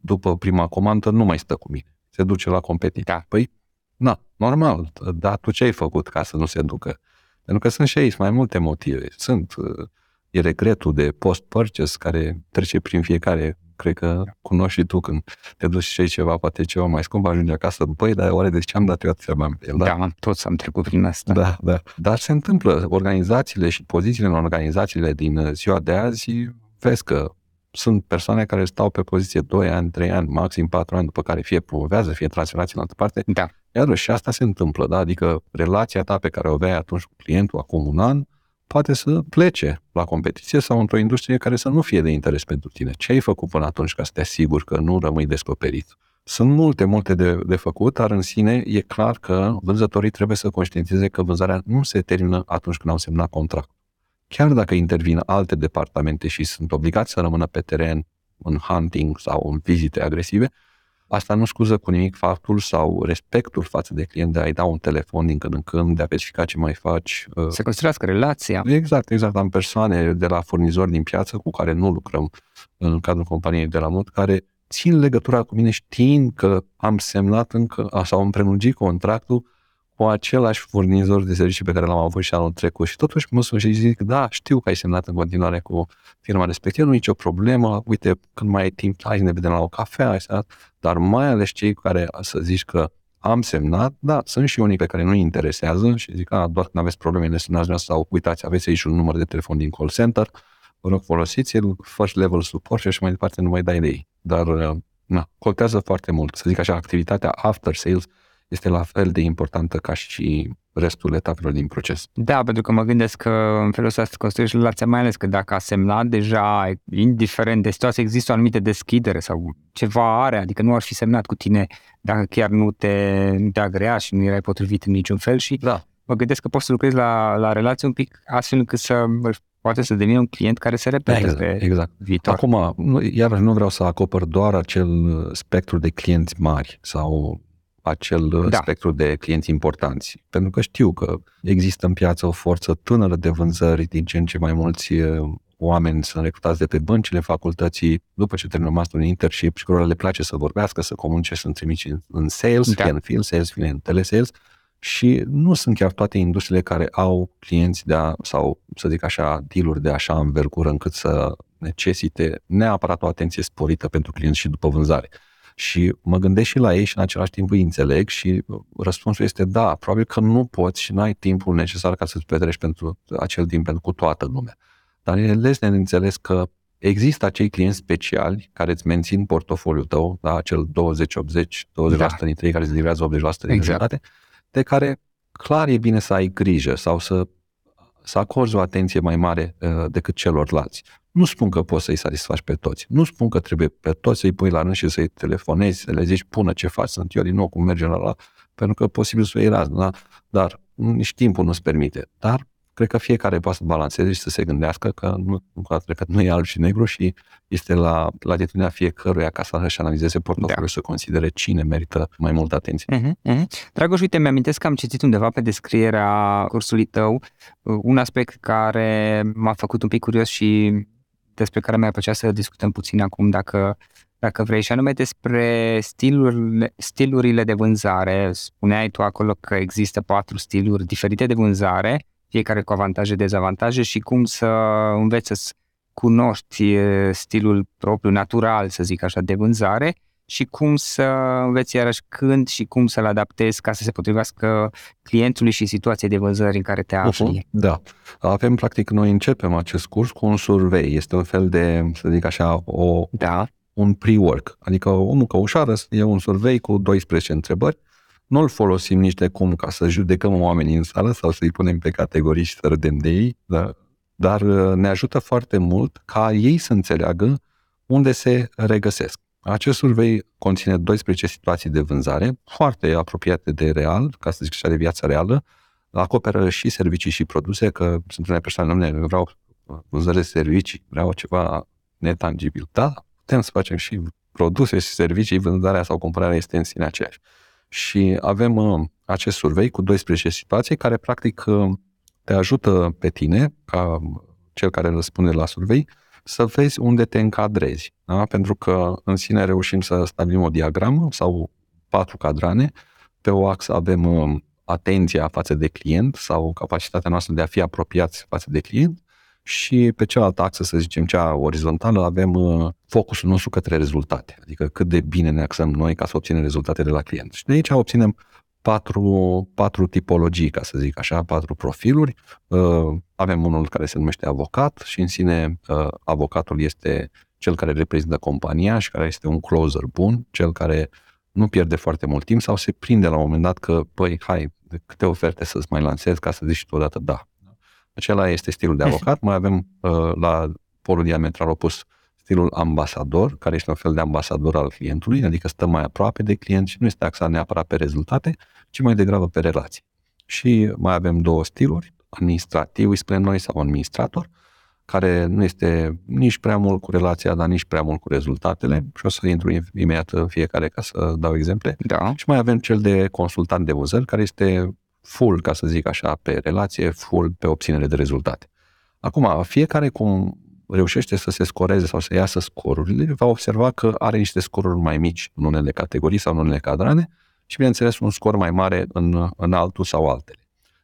după prima comandă nu mai stă cu mine, se duce la competiție. Da. Păi, na, normal, dar tu ce ai făcut ca să nu se ducă? Pentru că sunt și aici mai multe motive. Sunt, uh, e regretul de post-purchase care trece prin fiecare cred că cunoști și tu când te duci și ceva, poate ceva mai scump, ajungi acasă, băi, dar oare de ce am dat eu atâția bani pe el? Da, da toți am trecut prin asta. Da, da. Dar se întâmplă, organizațiile și pozițiile în organizațiile din ziua de azi, vezi că sunt persoane care stau pe poziție 2 ani, 3 ani, maxim 4 ani, după care fie promovează, fie transferați în altă parte. Da. Iar și asta se întâmplă, da? Adică relația ta pe care o aveai atunci cu clientul acum un an, poate să plece la competiție sau într-o industrie care să nu fie de interes pentru tine. Ce ai făcut până atunci ca să te asiguri că nu rămâi descoperit? Sunt multe, multe de, de făcut, dar în sine e clar că vânzătorii trebuie să conștientizeze că vânzarea nu se termină atunci când au semnat contract. Chiar dacă intervin alte departamente și sunt obligați să rămână pe teren în hunting sau în vizite agresive, Asta nu scuză cu nimic faptul sau respectul față de client de a-i da un telefon din când în când, de a verifica ce mai faci. Uh, să construiască relația. Exact, exact. Am persoane de la furnizori din piață cu care nu lucrăm în cadrul companiei de la mod, care țin legătura cu mine știind că am semnat încă, sau am prelungit contractul cu același furnizor de servicii pe care l-am avut și anul trecut. Și totuși mă sun și zic, da, știu că ai semnat în continuare cu firma respectivă, nu e nicio problemă, uite, când mai ai timp, hai să ne vedem la o cafea, dar mai ales cei care să zici că am semnat, da, sunt și unii pe care nu-i interesează și zic, a, doar când aveți probleme ne sunați sau uitați, aveți aici un număr de telefon din call center, vă rog folosiți-l, first level support și așa mai departe, nu mai dai de ei. Dar, uh, na, contează foarte mult. Să zic așa, activitatea after sales este la fel de importantă ca și restul etapelor din proces. Da, pentru că mă gândesc că în felul ăsta să construiești relația, mai ales că dacă a semnat deja, indiferent de situație, există o anumită deschidere sau ceva are, adică nu ar fi semnat cu tine dacă chiar nu te, nu te agrea și nu erai potrivit în niciun fel și da. mă gândesc că poți să lucrezi la, la relație un pic astfel încât să poate să devină un client care se repete exact, pe exact. viitor. Acum, iar nu vreau să acopăr doar acel spectru de clienți mari sau acel da. spectru de clienți importanți. Pentru că știu că există în piață o forță tânără de vânzări, din ce în ce mai mulți oameni sunt recrutați de pe băncile facultății, după ce termină master în internship și cărora le place să vorbească, să comunice, sunt trimiși în sales, da. fie în field sales, fie în telesales și nu sunt chiar toate industriile care au clienți de a, sau să zic așa, dealuri de așa învergură încât să necesite neapărat o atenție sporită pentru clienți și după vânzare. Și mă gândesc și la ei și în același timp îi înțeleg și răspunsul este da, probabil că nu poți și n-ai timpul necesar ca să-ți petreci pentru acel timp pentru cu toată lumea. Dar e lesne de înțeles că există acei clienți speciali care îți mențin portofoliul tău, da, acel 20-80, 20% da. dintre ei care îți livrează 80% din exact. rezultate, de care clar e bine să ai grijă sau să, să acorzi o atenție mai mare uh, decât celorlalți. Nu spun că poți să-i satisfaci pe toți. Nu spun că trebuie pe toți să-i pui la rând și să-i telefonezi, să le zici, pună ce faci, sunt eu din nou cum mergem la la, pentru că posibil să o iei rază, da? dar nici timpul nu-ți permite. Dar cred că fiecare poate să balanceze și să se gândească că nu, că nu e alb și negru și este la latitudinea fiecăruia ca să-și analizeze portofoliul da. să considere cine merită mai multă atenție. Uh-huh, uh-huh. Dragoș, uite, mi-amintesc că am citit undeva pe descrierea cursului tău uh, un aspect care m-a făcut un pic curios și despre care mi-ar plăcea să discutăm puțin acum, dacă, dacă vrei, și anume despre stilurile, stilurile de vânzare. Spuneai tu acolo că există patru stiluri diferite de vânzare, fiecare cu avantaje, dezavantaje și cum să înveți să cunoști stilul propriu, natural, să zic așa, de vânzare și cum să înveți iarăși când și cum să-l adaptezi ca să se potrivească clientului și situației de vânzări în care te afli. Uh-huh, da. Avem, practic, noi începem acest curs cu un survey. Este un fel de, să zic așa, o, da. un pre-work. Adică o muncă ușoară, e un survey cu 12 întrebări. Nu-l folosim nici de cum ca să judecăm oamenii în sală sau să-i punem pe categorii și să râdem de ei, da? dar uh, ne ajută foarte mult ca ei să înțeleagă unde se regăsesc. Acest survey conține 12 situații de vânzare, foarte apropiate de real, ca să zic așa, de viața reală, acoperă și servicii și produse, că sunt unele persoane, nu vreau vânzări de servicii, vreau ceva netangibil. Da, putem să facem și produse și servicii, vânzarea sau cumpărarea este în sine aceeași. Și avem uh, acest survey cu 12 situații care practic uh, te ajută pe tine, ca cel care răspunde la survey, să vezi unde te încadrezi. Da? Pentru că în sine reușim să stabilim o diagramă sau patru cadrane. Pe o axă avem uh, atenția față de client sau capacitatea noastră de a fi apropiați față de client și pe cealaltă axă, să zicem, cea orizontală, avem uh, focusul nostru către rezultate, adică cât de bine ne axăm noi ca să obținem rezultate de la client. Și de aici obținem patru, patru tipologii, ca să zic așa, patru profiluri. Uh, avem unul care se numește avocat și în sine uh, avocatul este cel care reprezintă compania și care este un closer bun, cel care nu pierde foarte mult timp sau se prinde la un moment dat că, păi, hai, câte oferte să-ți mai lansez ca să zici tu odată da. Acela este stilul de avocat. Mai avem uh, la polul diametral opus stilul ambasador, care este un fel de ambasador al clientului, adică stă mai aproape de client și nu este axat neapărat pe rezultate, ci mai degrabă pe relații. Și mai avem două stiluri, administrativ, îi spunem noi, sau administrator, care nu este nici prea mult cu relația, dar nici prea mult cu rezultatele și o să intru imediat în fiecare ca să dau exemple. Da. Și mai avem cel de consultant de vânzări, care este full, ca să zic așa, pe relație, full pe obținere de rezultate. Acum, fiecare cum reușește să se scoreze sau să iasă scorurile, va observa că are niște scoruri mai mici în unele categorii sau în unele cadrane și, bineînțeles, un scor mai mare în, în altul sau altele.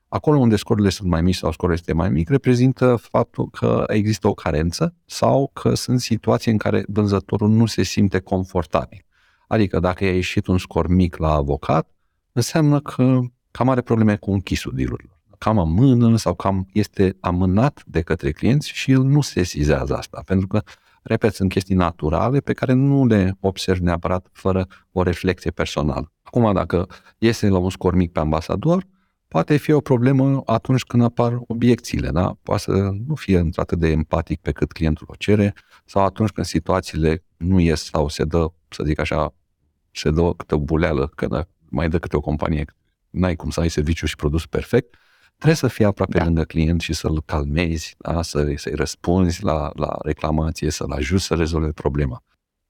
Acolo unde scorurile sunt mai mici sau scorul este mai mic, reprezintă faptul că există o carență sau că sunt situații în care vânzătorul nu se simte confortabil. Adică dacă a ieșit un scor mic la avocat, înseamnă că cam are probleme cu închisul dealurilor. Cam amână sau cam este amânat de către clienți și el nu se sizează asta, pentru că, repet, sunt chestii naturale pe care nu le observi neapărat fără o reflexie personală. Acum, dacă iese la un scor mic pe ambasador, poate fi o problemă atunci când apar obiecțiile, da? Poate să nu fie atât de empatic pe cât clientul o cere, sau atunci când situațiile nu ies sau se dă, să zic așa, se dă câte o buleală, că mai dă câte o companie, n-ai cum să ai serviciu și produs perfect, trebuie să fii aproape da. lângă client și să-l calmezi, da? să, să-i răspunzi la, la reclamație, să-l ajuți să rezolve problema.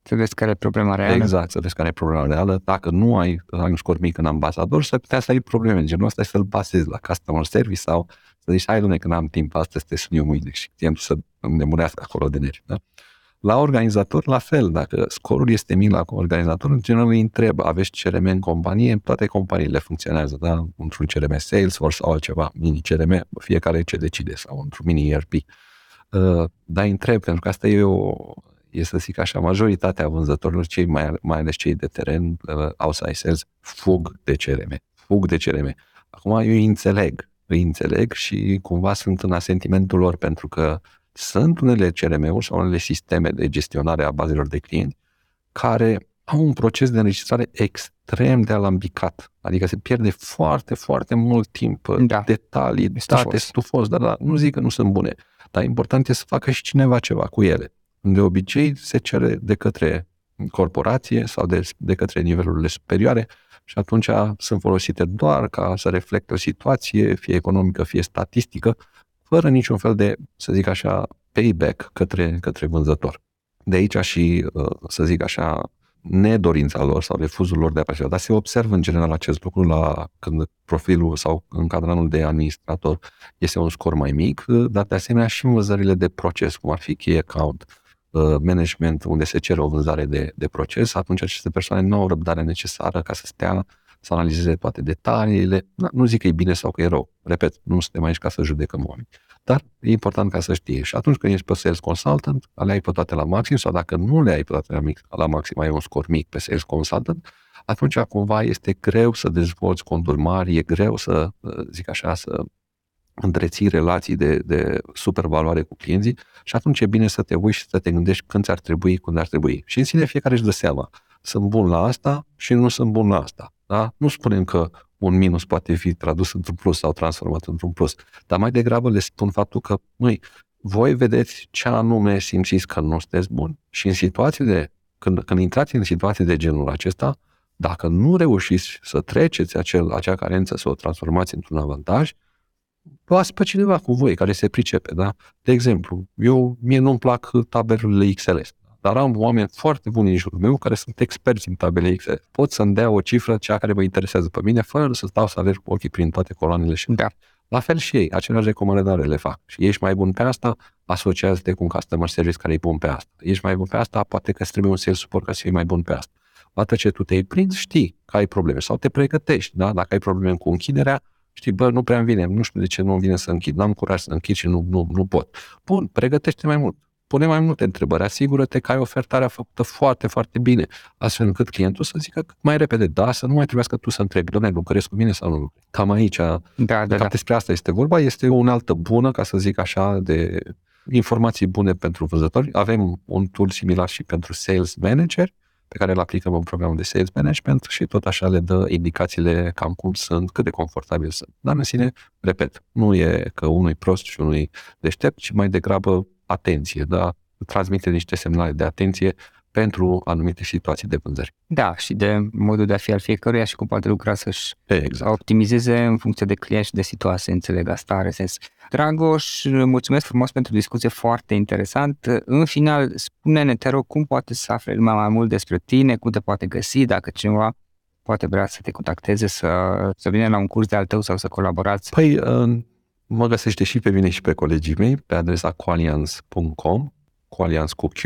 Să vezi care e problema reală. Exact, să vezi care e problema reală. Dacă nu ai, ai un scor mic în ambasador, să putea să ai probleme. Genul ăsta să-l pasezi la customer service sau să zici, hai, domne, că n-am timp astăzi, te sun eu mâine și clientul să nemurească acolo de nervi. Da? La organizator, la fel, dacă scorul este mic la organizator, în general îi întreb, aveți CRM în companie? Toate companiile funcționează, da? Într-un CRM Salesforce sau altceva, mini CRM, fiecare ce decide, sau într-un mini ERP. Uh, dar îi întreb, pentru că asta e o, e să zic așa, majoritatea vânzătorilor, cei mai, mai ales cei de teren, uh, outside sales, fug de CRM. Fug de CRM. Acum eu îi înțeleg, îi înțeleg și cumva sunt în asentimentul lor pentru că sunt unele CRM-uri sau unele sisteme de gestionare a bazelor de clienți care au un proces de înregistrare extrem de alambicat. Adică se pierde foarte, foarte mult timp, da. detalii, date stufos, dar da, nu zic că nu sunt bune. Dar important e să facă și cineva ceva cu ele. De obicei se cere de către corporație sau de, de către nivelurile superioare și atunci sunt folosite doar ca să reflecte o situație, fie economică, fie statistică, fără niciun fel de, să zic așa, payback către, către vânzător. De aici și, uh, să zic așa, nedorința lor sau refuzul lor de a presiona. Dar se observă în general acest lucru la când profilul sau în cadranul de administrator este un scor mai mic, uh, dar de asemenea și învățările de proces, cum ar fi key account, uh, management, unde se cere o vânzare de, de proces, atunci aceste persoane nu au răbdarea necesară ca să stea să analizeze toate detaliile. Nu zic că e bine sau că e rău. Repet, nu suntem aici ca să judecăm oameni. Dar e important ca să știi. Și atunci când ești pe sales consultant, le ai pe toate la maxim sau dacă nu le ai pe toate la, mic, la maxim, ai un scor mic pe sales consultant, atunci cumva este greu să dezvolți conturi mari, e greu să, zic așa, să întreții relații de, de supervaloare cu clienții și atunci e bine să te uiți și să te gândești când ți-ar trebui, când ar trebui. Și în sine fiecare își dă seama. Sunt bun la asta și nu sunt bun la asta. Da? Nu spunem că un minus poate fi tradus într-un plus sau transformat într-un plus, dar mai degrabă le spun faptul că, măi, voi vedeți ce anume simțiți că nu sunteți bun și în situații de, când, când intrați în situații de genul acesta, dacă nu reușiți să treceți acel, acea carență, să o transformați într-un avantaj, luați pe cineva cu voi care se pricepe, da? De exemplu, eu, mie nu-mi plac tabelurile XLS. Dar am oameni foarte buni în jurul meu care sunt experți în tabele Excel. Pot să-mi dea o cifră, cea care mă interesează pe mine, fără să stau să alerg cu ochii prin toate coloanele și da. La fel și ei, aceleași recomandare le fac. Și ești mai bun pe asta, asociază-te cu un customer service care e bun pe asta. Ești mai bun pe asta, poate că îți trebuie un sales support ca să fii mai bun pe asta. Odată ce tu te-ai prins, știi că ai probleme sau te pregătești, da? Dacă ai probleme cu închiderea, știi, bă, nu prea îmi vine, nu știu de ce nu vine să închid, n-am curaj să închid și nu, nu, nu pot. Bun, pregătește mai mult pune mai multe întrebări, asigură-te că ai ofertarea făcută foarte, foarte bine, astfel încât clientul să zică cât mai repede da, să nu mai trebuiască tu să întrebi, doamne, lucrezi cu mine sau nu Cam aici, da, da, da. despre asta este vorba, este o altă bună, ca să zic așa, de informații bune pentru vânzători. Avem un tool similar și pentru sales manager, pe care îl aplicăm în programul de sales management și tot așa le dă indicațiile cam cum sunt, cât de confortabil sunt. Dar în sine, repet, nu e că unul e prost și unul e deștept, ci mai degrabă atenție, da? transmite niște semnale de atenție pentru anumite situații de vânzări. Da, și de modul de a fi al fiecăruia și cum poate lucra să-și exact. optimizeze în funcție de client și de situație, înțeleg, asta are sens. Dragoș, mulțumesc frumos pentru discuție foarte interesant. În final, spune-ne, te rog, cum poate să afle lumea mai mult despre tine, cum te poate găsi, dacă cineva poate vrea să te contacteze, să, să vină la un curs de al tău sau să colaborați? Păi, mă găsește și pe mine și pe colegii mei pe adresa coalians.com, coalians cu Q,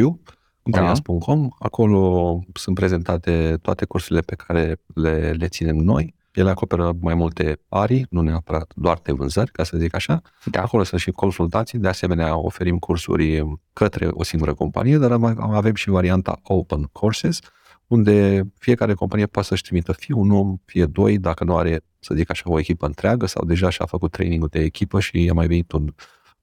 coalians.com. Acolo sunt prezentate toate cursurile pe care le, le ținem noi. Ele acoperă mai multe arii, nu neapărat doar de vânzări, ca să zic așa. Da. Acolo sunt și consultații, de asemenea oferim cursuri către o singură companie, dar avem și varianta Open Courses, unde fiecare companie poate să-și trimită fie un om, fie doi, dacă nu are, să zic așa, o echipă întreagă sau deja și-a făcut trainingul de echipă și a mai venit un,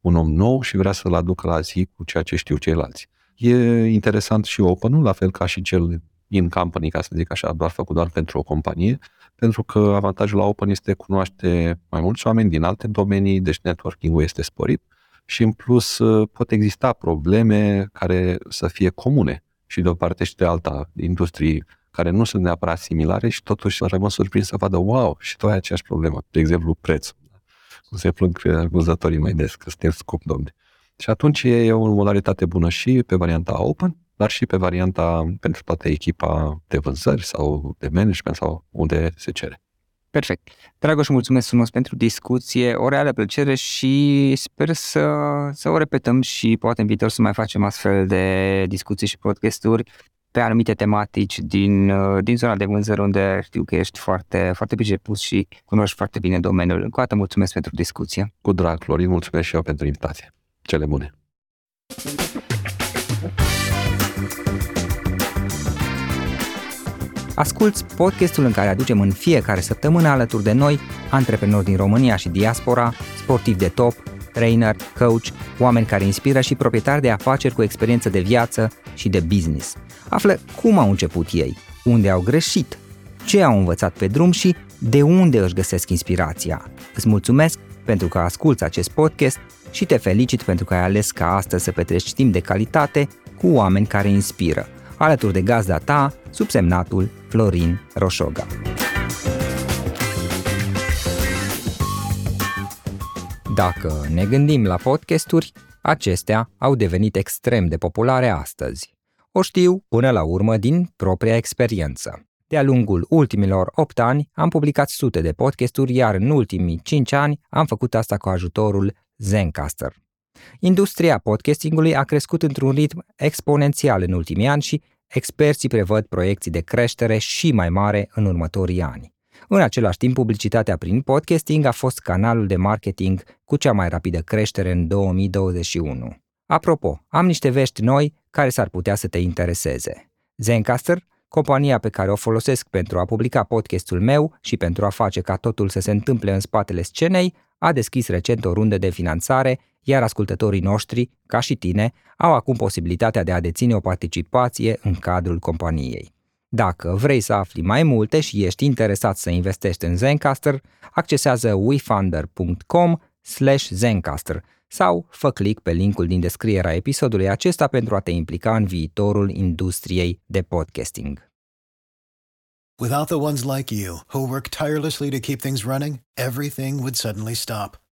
un om nou și vrea să-l aducă la zi cu ceea ce știu ceilalți. E interesant și open la fel ca și cel in company, ca să zic așa, doar făcut doar pentru o companie, pentru că avantajul la open este cunoaște mai mulți oameni din alte domenii, deci networking-ul este sporit și în plus pot exista probleme care să fie comune și de o parte și de alta industrii care nu sunt neapărat similare și totuși rămân surprins să vadă, wow, și tu ai aceeași problemă. De exemplu, prețul. Cum se plâng acuzatorii mai des, că suntem scump, domne. Și atunci e o modalitate bună și pe varianta open, dar și pe varianta pentru toată echipa de vânzări sau de management sau unde se cere. Perfect. Dragoș, mulțumesc frumos pentru discuție, o reală plăcere și sper să, să o repetăm și poate în viitor să mai facem astfel de discuții și podcasturi pe anumite tematici din, din zona de vânzări unde știu că ești foarte, foarte priceput și cunoști foarte bine domeniul. Încă o dată mulțumesc pentru discuție. Cu drag, Florin, mulțumesc și eu pentru invitație. Cele bune! Asculți podcastul în care aducem în fiecare săptămână alături de noi antreprenori din România și diaspora, sportivi de top, trainer, coach, oameni care inspiră și proprietari de afaceri cu experiență de viață și de business. Află cum au început ei, unde au greșit, ce au învățat pe drum și de unde își găsesc inspirația. Îți mulțumesc pentru că asculți acest podcast și te felicit pentru că ai ales ca astăzi să petreci timp de calitate cu oameni care inspiră alături de gazda ta, subsemnatul Florin Roșoga. Dacă ne gândim la podcasturi, acestea au devenit extrem de populare astăzi. O știu până la urmă din propria experiență. De-a lungul ultimilor 8 ani am publicat sute de podcasturi, iar în ultimii 5 ani am făcut asta cu ajutorul Zencaster. Industria podcastingului a crescut într-un ritm exponențial în ultimii ani și experții prevăd proiecții de creștere și mai mare în următorii ani. În același timp, publicitatea prin podcasting a fost canalul de marketing cu cea mai rapidă creștere în 2021. Apropo, am niște vești noi care s-ar putea să te intereseze. Zencaster, compania pe care o folosesc pentru a publica podcastul meu și pentru a face ca totul să se întâmple în spatele scenei, a deschis recent o rundă de finanțare iar ascultătorii noștri, ca și tine, au acum posibilitatea de a deține o participație în cadrul companiei. Dacă vrei să afli mai multe și ești interesat să investești în Zencaster, accesează wefunder.com Zencaster sau fă click pe linkul din descrierea episodului acesta pentru a te implica în viitorul industriei de podcasting. Without the ones like you, who work tirelessly to keep things running, everything would suddenly stop.